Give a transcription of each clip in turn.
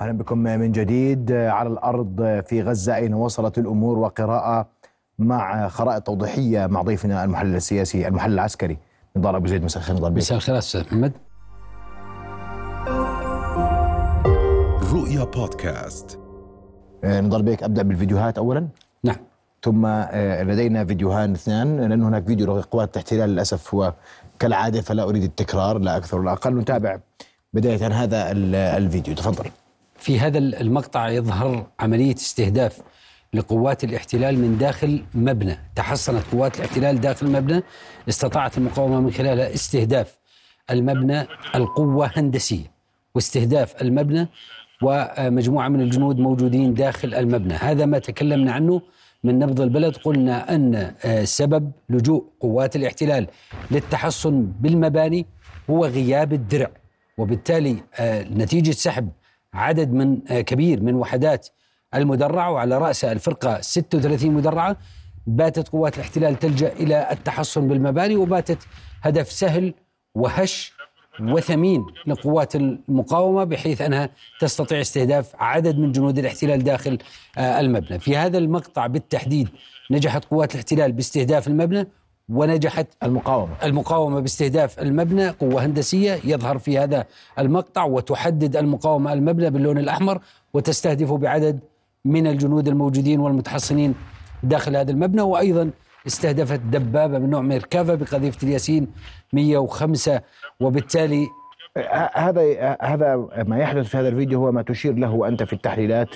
أهلا بكم من جديد على الأرض في غزة أين وصلت الأمور وقراءة مع خرائط توضيحية مع ضيفنا المحلل السياسي المحلل العسكري. نضال أبو زيد مساء الخير نضال مساء الخير أستاذ محمد. رؤيا بودكاست. آه، نضال بك أبدأ بالفيديوهات اولا. نعم. ثم آه، لدينا فيديوهان اثنان لأن هناك فيديو لقوات الاحتلال للأسف هو كالعادة فلا أريد التكرار لا أكثر ولا أقل. نتابع بداية هذا ال- الفيديو. تفضل. في هذا المقطع يظهر عملية استهداف لقوات الاحتلال من داخل مبنى. تحصنت قوات الاحتلال داخل مبنى. استطاعت المقاومة من خلالها استهداف المبنى القوة هندسية واستهداف المبنى ومجموعة من الجنود موجودين داخل المبنى. هذا ما تكلمنا عنه من نبض البلد. قلنا أن آه، سبب لجوء قوات الاحتلال للتحصن بالمباني هو غياب الدرع. وبالتالي آه، نتيجة سحب عدد من آه، كبير من وحدات المدرعة وعلى رأسها الفرقة 36 مدرعة باتت قوات الاحتلال تلجأ إلى التحصن بالمباني وباتت هدف سهل وهش وثمين لقوات المقاومة بحيث أنها تستطيع استهداف عدد من جنود الاحتلال داخل آه، المبنى. في هذا المقطع بالتحديد نجحت قوات الاحتلال باستهداف المبنى ونجحت المقاومة. المقاومة باستهداف المبنى قوة هندسية يظهر في هذا المقطع وتحدد المقاومة المبنى باللون الأحمر وتستهدف بعدد من الجنود الموجودين والمتحصنين داخل هذا المبنى. وأيضا استهدفت دبابة من نوع ميركافا بقذيفة الياسين 105 وبالتالي هذا هذا ما يحدث في هذا الفيديو هو ما تشير له أنت في التحليلات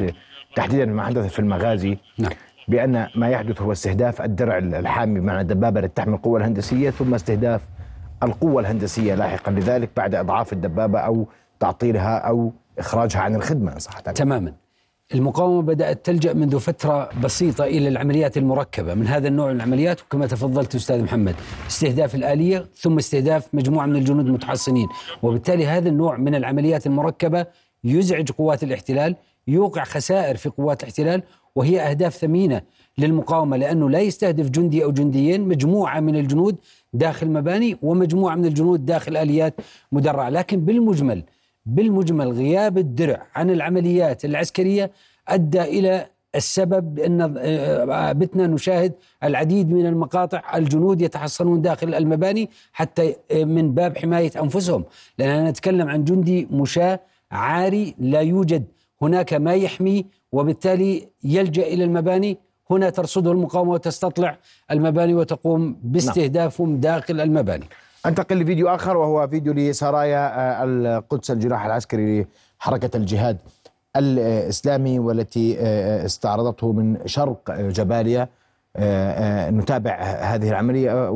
تحديدا ما حدث في المغازي. نعم. بأن ما يحدث هو استهداف الدرع الحامي بمعنى الدبابة التي تحمل القوة الهندسية ثم استهداف القوة الهندسية لاحقا. لذلك بعد إضعاف الدبابة أو تعطيلها أو إخراجها عن الخدمة إن صح. تماما. المقاومة بدأت تلجأ منذ فترة بسيطة إلى العمليات المركبة. من هذا النوع من العمليات وكما تفضلت أستاذ محمد استهداف الآلية ثم استهداف مجموعة من الجنود المتحصنين وبالتالي هذا النوع من العمليات المركبة يزعج قوات الاحتلال يوقع خسائر في قوات الاحتلال وهي أهداف ثمينة للمقاومة لأنه لا يستهدف جندي أو جنديين مجموعة من الجنود داخل مباني ومجموعة من الجنود داخل آليات مدرعة. لكن بالمجمل بالمجمل غياب الدرع عن العمليات العسكرية أدى إلى السبب أن آه، بتنا نشاهد العديد من المقاطع الجنود يتحصنون داخل المباني حتى آه، من باب حماية أنفسهم. لأننا نتكلم عن جندي مشاة عاري لا يوجد هناك ما يحمي وبالتالي يلجأ إلى المباني. هنا ترصده المقاومة وتستطلع المباني وتقوم باستهدافهم داخل المباني. أنتقل لفيديو آخر وهو فيديو لسرايا آه، القدس الجناح العسكري لحركة الجهاد الإسلامي والتي آه، استعرضته من شرق آه، جباليا. آه، آه، نتابع هذه العملية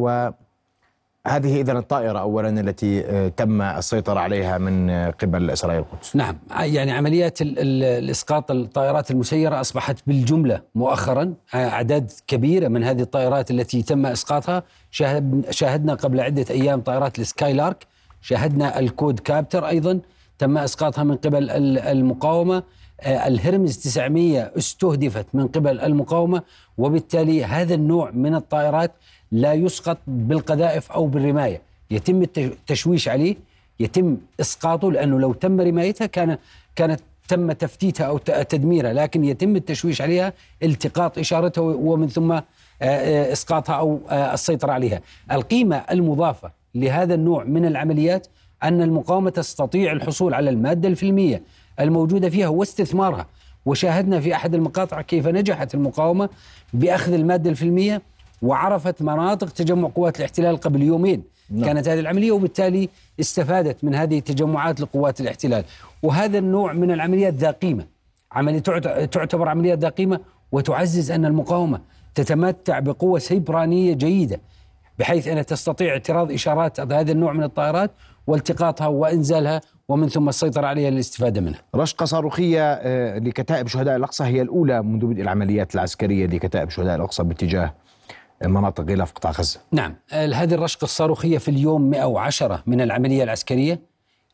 وهذه اذا الطائرة اولا التي آه، تم السيطرة عليها من آه، قبل سرايا القدس. نعم. يعني عمليات ال- ال- الإسقاط الطائرات المسيرة أصبحت بالجملة مؤخرا. أعداد كبيرة من هذه الطائرات التي تم إسقاطها. شاهد شاهدنا قبل عدة أيام طائرات السكاي لارك شاهدنا الكود كابتر أيضا. تم إسقاطها من قبل ال- المقاومة. آه، الهرمز 900 استهدفت من قبل المقاومة. وبالتالي هذا النوع من الطائرات لا يسقط بالقذائف أو بالرماية. يتم التش- التشويش عليه يتم إسقاطه لأنه لو تم رمايتها كان كانت تم تفتيتها ت- تدميرها لكن يتم التشويش عليها التقاط إشارتها و- ومن ثم آه، آه، إسقاطها أو آه، السيطرة عليها. القيمة المضافة لهذا النوع من العمليات أن المقاومة تستطيع الحصول على المادة الفيلمية الموجودة فيها واستثمارها. وشاهدنا في أحد المقاطع كيف نجحت المقاومة بأخذ المادة الفيلمية. وعرفت مناطق تجمع قوات الاحتلال قبل يومين نعم. كانت هذه العملية وبالتالي استفادت من هذه التجمعات لقوات الاحتلال وهذا النوع من العمليات ذا قيمه عملية تعت- تعتبر عمليات ذا قيمه وتعزز أن المقاومة تتمتع بقوة سيبرانية جيدة بحيث أنها تستطيع اعتراض إشارات هذا النوع من الطائرات والتقاطها وإنزالها ومن ثم السيطرة عليها للاستفادة منها. رشقة صاروخية آه، لكتائب شهداء الأقصى هي الأولى منذ بدء العمليات العسكرية لكتائب شهداء الأقصى باتجاه مناطق غلاف قطاع غزة. نعم هذه الرشقة الصاروخية في اليوم 110 من العملية العسكرية.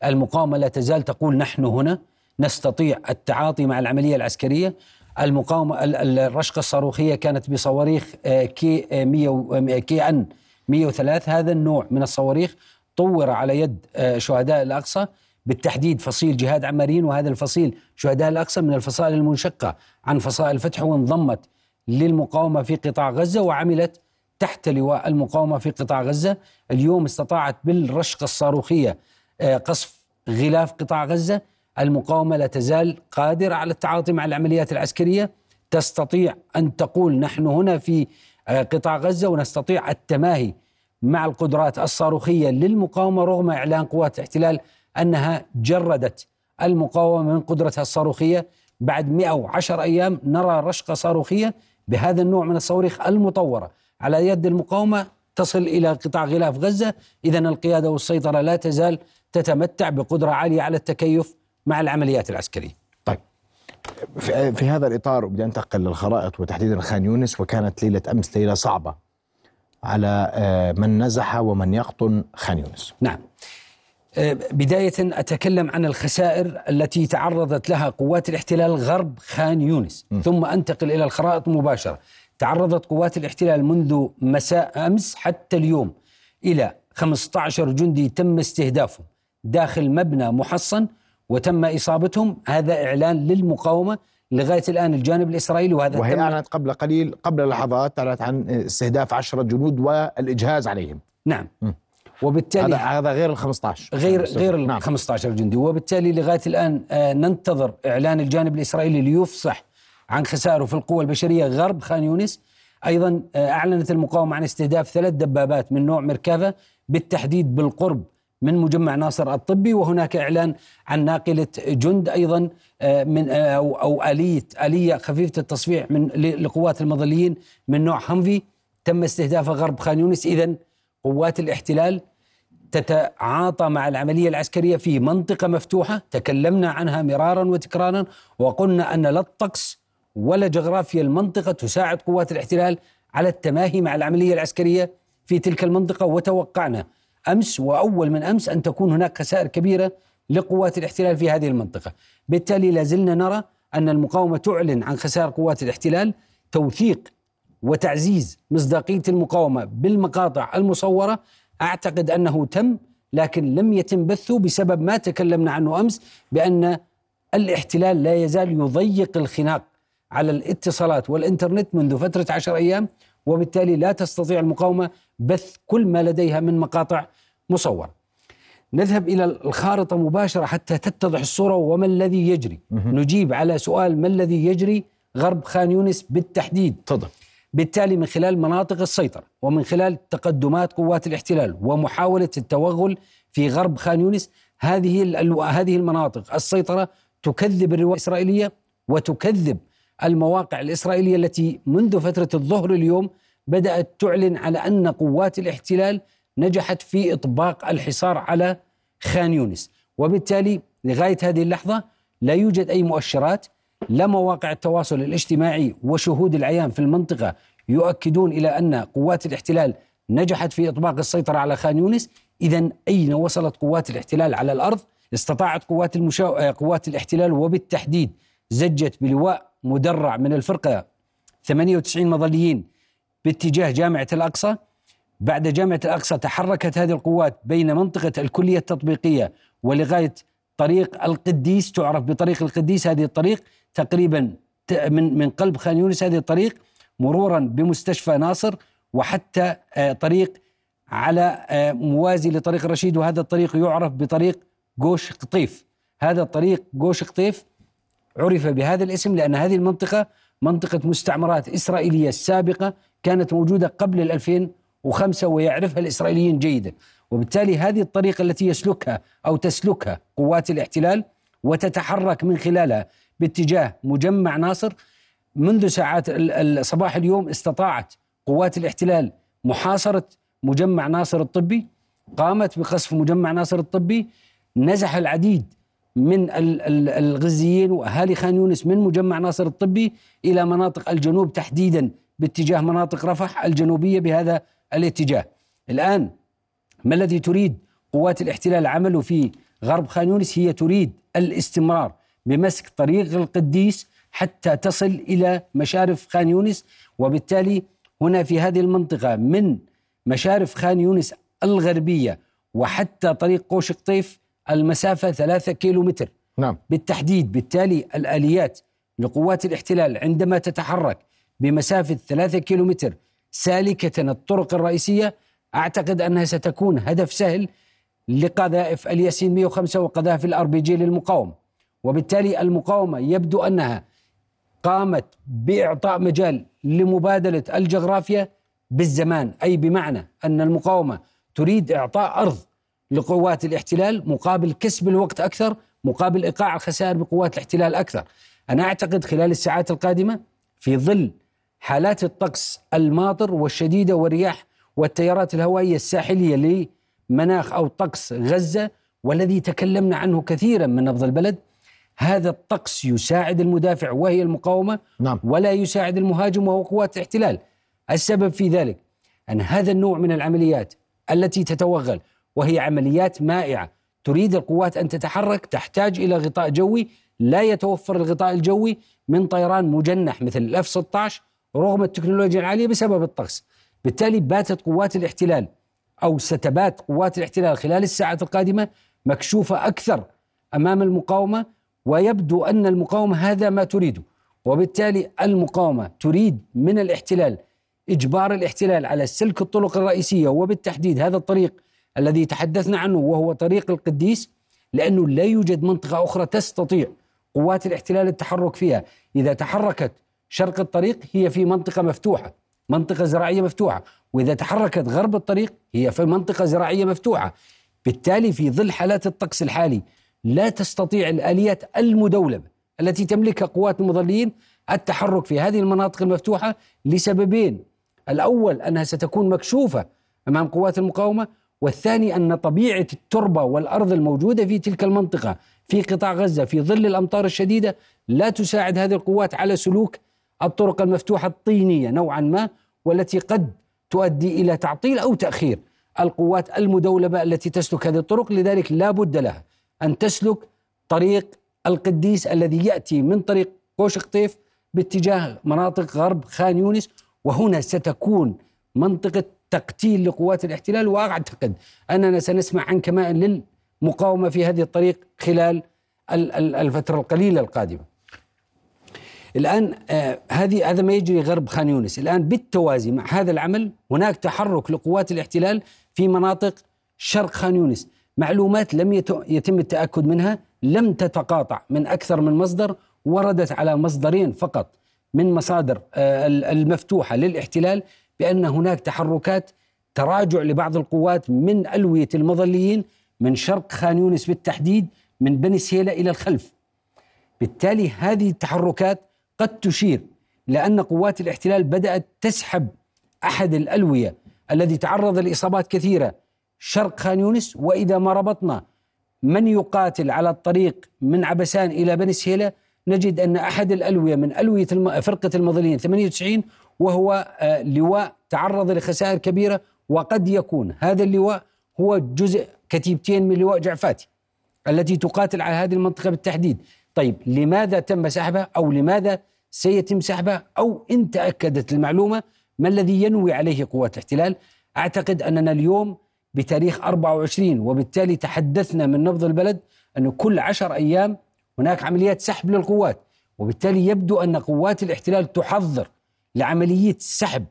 المقاومة لا تزال تقول نحن هنا نستطيع التعاطي مع العملية العسكرية. المقاومة ال- ال- الرشقة الصاروخية كانت بصواريخ كي آه، 100 و- آه، كي ان 103 هذا النوع من الصواريخ طور على يد آه، شهداء الأقصى بالتحديد فصيل جهاد عمارين وهذا الفصيل شهداء الأقصى من الفصائل المنشقة عن فصائل الفتح وانضمت للمقاومة في قطاع غزة وعملت تحت لواء المقاومة في قطاع غزة. اليوم استطاعت بالرشقة الصاروخية آه، قصف غلاف قطاع غزة. المقاومة لا تزال قادرة على التعاطي مع العمليات العسكرية. تستطيع أن تقول نحن هنا في آه، قطاع غزة ونستطيع التماهي مع القدرات الصاروخية للمقاومة رغم إعلان قوات الاحتلال أنها جردت المقاومة من قدرتها الصاروخية. بعد 110 أيام نرى رشقة صاروخية بهذا النوع من الصواريخ المطورة. على يد المقاومة تصل إلى قطاع غلاف غزة. إذا القيادة والسيطرة لا تزال تتمتع بقدرة عالية على التكيف مع العمليات العسكرية. طيب. في, هذا الإطار بدي أنتقل للخرائط وتحديدا خان يونس وكانت ليلة أمس ليلة صعبة على آه، من نزح ومن يقطن خان يونس. نعم. بداية أتكلم عن الخسائر التي تعرضت لها قوات الاحتلال غرب خان يونس م. ثم أنتقل إلى الخرائط مباشرة تعرضت قوات الاحتلال منذ مساء أمس حتى اليوم إلى 15 جندي تم استهدافهم داخل مبنى محصن وتم إصابتهم هذا إعلان للمقاومة لغاية الآن الجانب الإسرائيلي وهذا وهي أعلنت قبل قليل قبل لحظات أعلنت عن استهداف عشرة جنود والإجهاز عليهم نعم م. وبالتالي هذا غير ال 15 غير غير ال نعم. 15 جندي وبالتالي لغاية الآن آه، ننتظر إعلان الجانب الإسرائيلي ليفصح عن خسائره في القوى البشرية غرب خان يونس. أيضا آه، أعلنت المقاومة عن استهداف ثلاث دبابات من نوع مركافة بالتحديد بالقرب من مجمع ناصر الطبي. وهناك إعلان عن ناقلة جند أيضا آه، من أو أو اليه آلية خفيفة التصفيع من لقوات المظليين من نوع همفي تم استهدافها غرب خان يونس. اذا قوات الاحتلال تتعاطى مع العملية العسكرية في منطقة مفتوحة. تكلمنا عنها مرارا وتكرارا وقلنا أن لا الطقس ولا جغرافيا المنطقة تساعد قوات الاحتلال على التماهي مع العملية العسكرية في تلك المنطقة. وتوقعنا أمس وأول من أمس أن تكون هناك خسائر كبيرة لقوات الاحتلال في هذه المنطقة، بالتالي لازلنا نرى أن المقاومة تعلن عن خسائر قوات الاحتلال توثيق وتعزيز مصداقية المقاومة بالمقاطع المصورة أعتقد أنه تم لكن لم يتم بثه بسبب ما تكلمنا عنه أمس بأن الاحتلال لا يزال يضيق الخناق على الاتصالات والإنترنت منذ فترة عشر أيام وبالتالي لا تستطيع المقاومة بث كل ما لديها من مقاطع مصورة. نذهب إلى الخارطة مباشرة حتى تتضح الصورة وما الذي يجري. نجيب على سؤال ما الذي يجري غرب خان يونس بالتحديد. تفضل. بالتالي من خلال مناطق السيطرة ومن خلال تقدمات قوات الاحتلال ومحاولة التوغل في غرب خان يونس هذه هذه المناطق السيطرة تكذب الرواية الإسرائيلية وتكذب المواقع الإسرائيلية التي منذ فترة الظهر اليوم بدأت تعلن على أن قوات الاحتلال نجحت في إطباق الحصار على خان يونس. وبالتالي لغاية هذه اللحظة لا يوجد أي مؤشرات لا مواقع التواصل الاجتماعي وشهود العيان في المنطقة يؤكدون إلى أن قوات الاحتلال نجحت في إطباق السيطرة على خان يونس. إذا أين وصلت قوات الاحتلال على الأرض؟ استطاعت قوات المشا... آه، قوات الاحتلال وبالتحديد زجت بلواء مدرع من الفرقة 98 مظليين باتجاه جامعة الأقصى. بعد جامعة الأقصى تحركت هذه القوات بين منطقة الكلية التطبيقية ولغاية طريق القديس. تعرف بطريق القديس هذه الطريق؟ تقريبا من من قلب خان يونس هذه الطريق مرورا بمستشفى ناصر وحتى آه، طريق على آه، موازي لطريق الرشيد وهذا الطريق يعرف بطريق جوش قطيف. هذا الطريق جوش قطيف عرف بهذا الاسم لأن هذه المنطقة منطقة مستعمرات إسرائيلية سابقة كانت موجودة قبل 2005 ويعرفها الإسرائيليين جيدا. وبالتالي هذه الطريقة التي يسلكها أو تسلكها قوات الاحتلال وتتحرك من خلالها باتجاه مجمع ناصر منذ ساعات صباح اليوم استطاعت قوات الاحتلال محاصرة مجمع ناصر الطبي قامت بقصف مجمع ناصر الطبي نزح العديد من الغزيين وأهالي خان يونس من مجمع ناصر الطبي إلى مناطق الجنوب تحديدا باتجاه مناطق رفح الجنوبية بهذا الاتجاه. الآن ما الذي تريد قوات الاحتلال عمله في غرب خان يونس هي تريد الاستمرار بمسك طريق القديس حتى تصل إلى مشارف خان يونس. وبالتالي هنا في هذه المنطقة من مشارف خان يونس الغربية وحتى طريق قوش قطيف المسافة ثلاثة كيلو متر نعم. بالتحديد بالتالي الآليات لقوات الاحتلال عندما تتحرك بمسافة ثلاثة كيلو متر سالكة الطرق الرئيسية أعتقد أنها ستكون هدف سهل لقذائف الياسين 105 وقذائف الأر بي جي للمقاومة. وبالتالي المقاومة يبدو أنها قامت بإعطاء مجال لمبادلة الجغرافيا بالزمان أي بمعنى أن المقاومة تريد إعطاء أرض لقوات الاحتلال مقابل كسب الوقت أكثر مقابل إيقاع الخسائر بقوات الاحتلال أكثر. أنا أعتقد خلال الساعات القادمة في ظل حالات الطقس الماطر والشديدة والرياح والتيارات الهوائية الساحلية لمناخ أو طقس غزة والذي تكلمنا عنه كثيرا من نبض البلد هذا الطقس يساعد المدافع وهي المقاومة نعم. ولا يساعد المهاجم وهو قوات الاحتلال السبب في ذلك أن هذا النوع من العمليات التي تتوغل وهي عمليات مائعة تريد القوات أن تتحرك تحتاج إلى غطاء جوي لا يتوفر الغطاء الجوي من طيران مجنح مثل الاف 16 رغم التكنولوجيا العالية بسبب الطقس بالتالي باتت قوات الاحتلال أو ستبات قوات الاحتلال خلال الساعات القادمة مكشوفة أكثر أمام المقاومة ويبدو أن المقاومة هذا ما تريده وبالتالي المقاومة تريد من الاحتلال إجبار الاحتلال على سلك الطرق الرئيسية وبالتحديد هذا الطريق الذي تحدثنا عنه وهو طريق القديس لأنه لا يوجد منطقة أخرى تستطيع قوات الاحتلال التحرك فيها. إذا تحركت شرق الطريق هي في منطقة مفتوحة منطقة زراعية مفتوحة وإذا تحركت غرب الطريق هي في منطقة زراعية مفتوحة. بالتالي في ظل حالات الطقس الحالي لا تستطيع الآليات المدولبة التي تملكها قوات المظليين التحرك في هذه المناطق المفتوحة لسببين. الأول أنها ستكون مكشوفة أمام قوات المقاومة والثاني أن طبيعة التربة والأرض الموجودة في تلك المنطقة في قطاع غزة في ظل الأمطار الشديدة لا تساعد هذه القوات على سلوك الطرق المفتوحة الطينية نوعا ما والتي قد تؤدي إلى تعطيل أو تأخير القوات المدولبة التي تسلك هذه الطرق. لذلك لا بد لها أن تسلك طريق القديس الذي يأتي من طريق قوش قطيف باتجاه مناطق غرب خان يونس وهنا ستكون منطقة تقتيل لقوات الاحتلال. وأعتقد أننا سنسمع عن كمائن للمقاومة في هذه الطريق خلال الفترة القليلة القادمة. الآن آه هذه هذا ما يجري غرب خان يونس. الآن بالتوازي مع هذا العمل هناك تحرك لقوات الاحتلال في مناطق شرق خان يونس. معلومات لم يتم التأكد منها لم تتقاطع من أكثر من مصدر وردت على مصدرين فقط من مصادر آه المفتوحة للاحتلال بأن هناك تحركات تراجع لبعض القوات من ألوية المظليين من شرق خان يونس بالتحديد من بني سهيلة إلى الخلف. بالتالي هذه التحركات قد تشير لأن قوات الاحتلال بدأت تسحب أحد الألوية الذي تعرض لإصابات كثيرة شرق خان يونس وإذا ما ربطنا من يقاتل على الطريق من عبسان إلى بني سهيلة نجد أن أحد الألوية من ألوية فرقة المظليين 98 وهو آه، لواء تعرض لخسائر كبيرة وقد يكون هذا اللواء هو جزء كتيبتين من لواء جعفاتي التي تقاتل على هذه المنطقة بالتحديد. طيب لماذا تم سحبها أو لماذا سيتم سحبها أو إن تأكدت المعلومة ما الذي ينوي عليه قوات الاحتلال؟ أعتقد أننا اليوم بتاريخ 24 وبالتالي تحدثنا من نبض البلد أنه كل عشر أيام هناك عمليات سحب للقوات وبالتالي يبدو أن قوات الاحتلال تحضر لعملية سحب.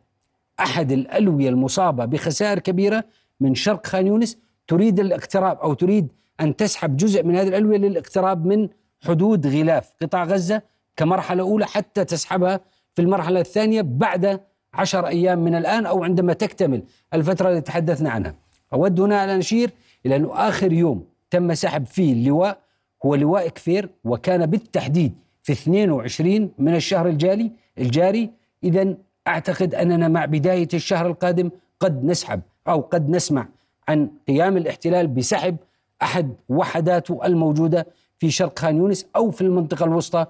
أحد الألوية المصابة بخسائر كبيرة من شرق خان يونس تريد الاقتراب أو تريد أن تسحب جزء من هذه الألوية للاقتراب من حدود غلاف قطاع غزة كمرحلة أولى حتى تسحبها في المرحلة الثانية بعد عشر أيام من الآن أو عندما تكتمل الفترة التي تحدثنا عنها. أود هنا أن أشير إلى أنه آخر يوم تم سحب فيه اللواء هو لواء كفير وكان بالتحديد في 22 من الشهر الجاري الجاري. إذا أعتقد أننا مع بداية الشهر القادم قد نسحب أو قد نسمع عن قيام الاحتلال بسحب أحد وحداته الموجودة في شرق خان يونس أو في المنطقة الوسطى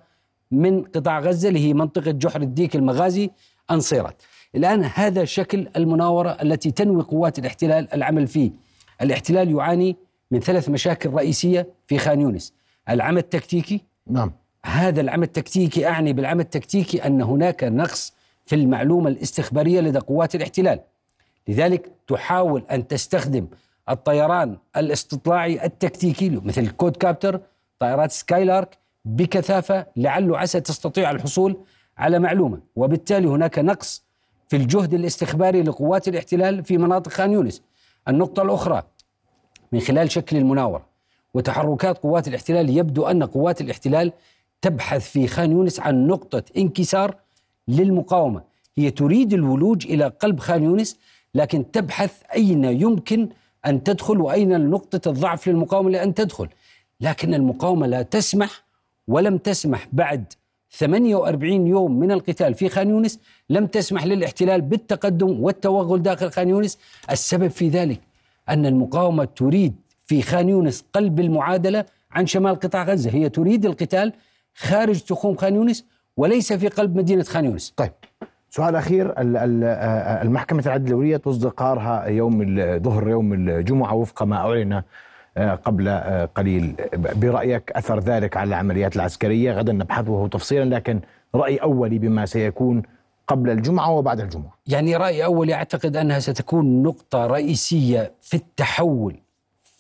من قطاع غزة اللي هي منطقة جحر الديك المغازي أنصيرت. الآن هذا شكل المناورة التي تنوي قوات الاحتلال العمل فيه. الاحتلال يعاني من ثلاث مشاكل رئيسية في خان يونس. العمل التكتيكي. نعم. هذا العمل التكتيكي أعني بالعمل التكتيكي أن هناك نقص في المعلومة الاستخبارية لدى قوات الاحتلال. لذلك تحاول أن تستخدم الطيران الاستطلاعي التكتيكي مثل كود كابتر طائرات سكايلارك بكثافة لعل عسى تستطيع الحصول على معلومة. وبالتالي هناك نقص في الجهد الاستخباري لقوات الاحتلال في مناطق خان يونس. النقطة الأخرى من خلال شكل المناورة وتحركات قوات الاحتلال يبدو أن قوات الاحتلال تبحث في خان يونس عن نقطة انكسار للمقاومة. هي تريد الولوج إلى قلب خان يونس لكن تبحث أين يمكن أن تدخل وأين نقطة الضعف للمقاومة لأن تدخل. لكن المقاومة لا تسمح ولم تسمح بعد 48 يوم من القتال في خان يونس لم تسمح للاحتلال بالتقدم والتوغل داخل خان يونس. السبب في ذلك أن المقاومة تريد في خان يونس قلب المعادلة عن شمال قطاع غزة. هي تريد القتال خارج تخوم خان يونس وليس في قلب مدينة خان يونس. طيب سؤال أخير. المحكمة العدل الدولية تصدر قرارها يوم ظهر يوم الجمعة وفق ما أعلن آه، قبل آه، قليل. برأيك أثر ذلك على العمليات العسكرية؟ غدا نبحثه تفصيلا لكن رأي أولي بما سيكون قبل الجمعة وبعد الجمعة. يعني رأي أولي أعتقد أنها ستكون نقطة رئيسية في التحول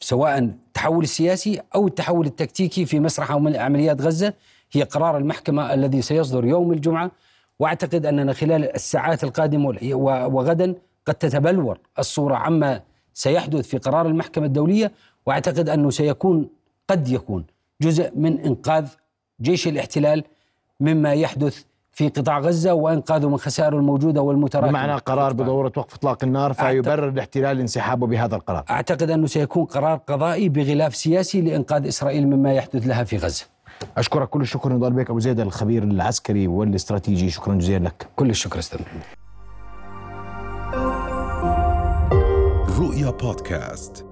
سواء التحول السياسي أو التحول التكتيكي في مسرح عمليات غزة. هي قرار المحكمة الذي سيصدر يوم الجمعة. وأعتقد أننا خلال الساعات القادمة وغدا قد تتبلور الصورة عما سيحدث في قرار المحكمة الدولية. وأعتقد أنه سيكون قد يكون جزء من إنقاذ جيش الاحتلال مما يحدث في قطاع غزة وإنقاذه من خسائره الموجودة والمتراكمة. بمعنى قرار بضرورة وقف إطلاق النار فيبرر الاحتلال انسحابه بهذا القرار. أعتقد أنه سيكون قرار قضائي بغلاف سياسي لإنقاذ إسرائيل مما يحدث لها في غزة. أشكرك كل الشكر نضال بك أبو زيد الخبير العسكري والاستراتيجي شكرا جزيلا لك. كل الشكر أستاذ رؤيا بودكاست